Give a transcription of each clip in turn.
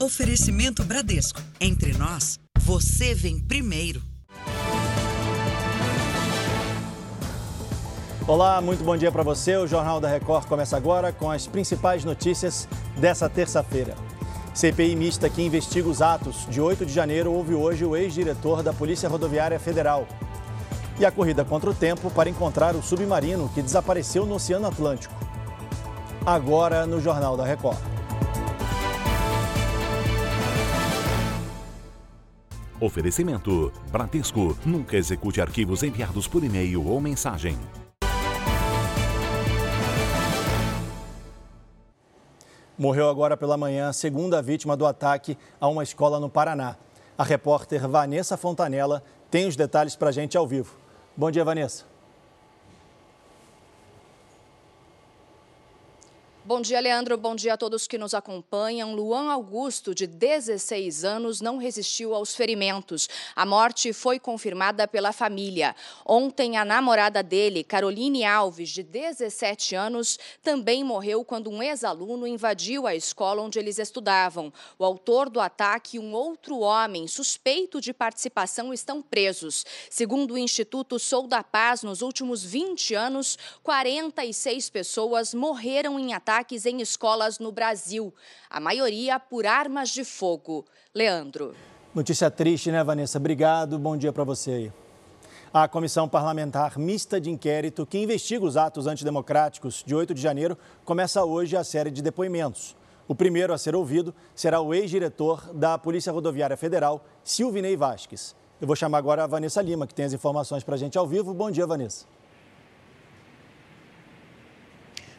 Oferecimento Bradesco. Entre nós, você vem primeiro. Olá, muito bom dia para você. O Jornal da Record começa agora com as principais notícias dessa terça-feira. CPI mista que investiga os atos de 8 de janeiro ouve hoje o ex-diretor da Polícia Rodoviária Federal. E a corrida contra o tempo para encontrar o submarino que desapareceu no Oceano Atlântico. Agora no Jornal da Record. Oferecimento: Bradesco. Nunca execute arquivos enviados por e-mail ou mensagem. Morreu agora pela manhã a segunda vítima do ataque a uma escola no Paraná. A repórter Vanessa Fontanella tem os detalhes para a gente ao vivo. Bom dia, Vanessa. Bom dia, Leandro. Bom dia a todos que nos acompanham. Luan Augusto, de 16 anos, não resistiu aos ferimentos. A morte foi confirmada pela família. Ontem, a namorada dele, Caroline Alves, de 17 anos, também morreu quando um ex-aluno invadiu a escola onde eles estudavam. O autor do ataque e um outro homem suspeito de participação estão presos. Segundo o Instituto Sou da Paz, nos últimos 20 anos, 46 pessoas morreram em ataques ataques em escolas no Brasil, a maioria por armas de fogo. Leandro. Notícia triste, né, Vanessa? Obrigado, bom dia para você aí. A Comissão Parlamentar Mista de Inquérito, que investiga os atos antidemocráticos de 8 de janeiro, começa hoje a série de depoimentos. O primeiro a ser ouvido será o ex-diretor da Polícia Rodoviária Federal, Silvinei Vasques. Eu vou chamar agora a Vanessa Lima, que tem as informações para a gente ao vivo. Bom dia, Vanessa.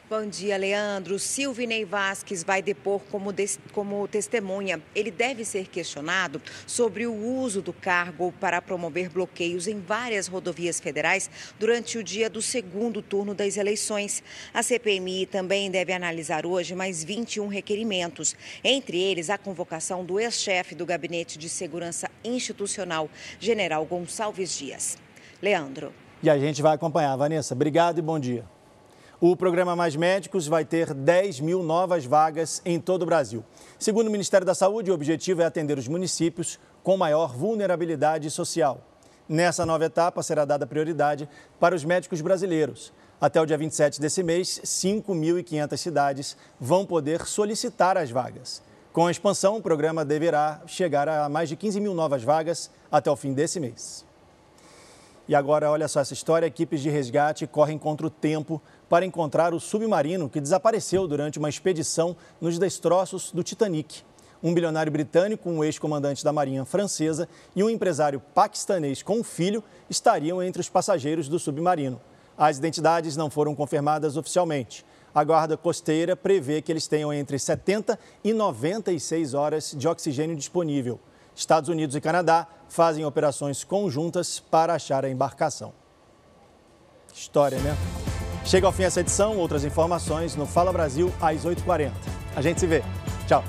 Bom dia, Leandro. Silvinei Vasques vai depor como, como testemunha. Ele deve ser questionado sobre o uso do cargo para promover bloqueios em várias rodovias federais durante o dia do segundo turno das eleições. A CPMI também deve analisar hoje mais 21 requerimentos, entre eles a convocação do ex-chefe do Gabinete de Segurança Institucional, General Gonçalves Dias. Leandro. E a gente vai acompanhar. Vanessa, obrigado e bom dia. O programa Mais Médicos vai ter 10 mil novas vagas em todo o Brasil. Segundo o Ministério da Saúde, o objetivo é atender os municípios com maior vulnerabilidade social. Nessa nova etapa, será dada prioridade para os médicos brasileiros. Até o dia 27 desse mês, 5.500 cidades vão poder solicitar as vagas. Com a expansão, o programa deverá chegar a mais de 15 mil novas vagas até o fim desse mês. E agora, olha só essa história: equipes de resgate correm contra o tempo para encontrar o submarino que desapareceu durante uma expedição nos destroços do Titanic. Um bilionário britânico, um ex-comandante da Marinha Francesa e um empresário paquistanês com um filho estariam entre os passageiros do submarino. As identidades não foram confirmadas oficialmente. A Guarda Costeira prevê que eles tenham entre 70 e 96 horas de oxigênio disponível. Estados Unidos e Canadá fazem operações conjuntas para achar a embarcação. História, né? Chega ao fim essa edição, outras informações no Fala Brasil às 8h40. A gente se vê. Tchau.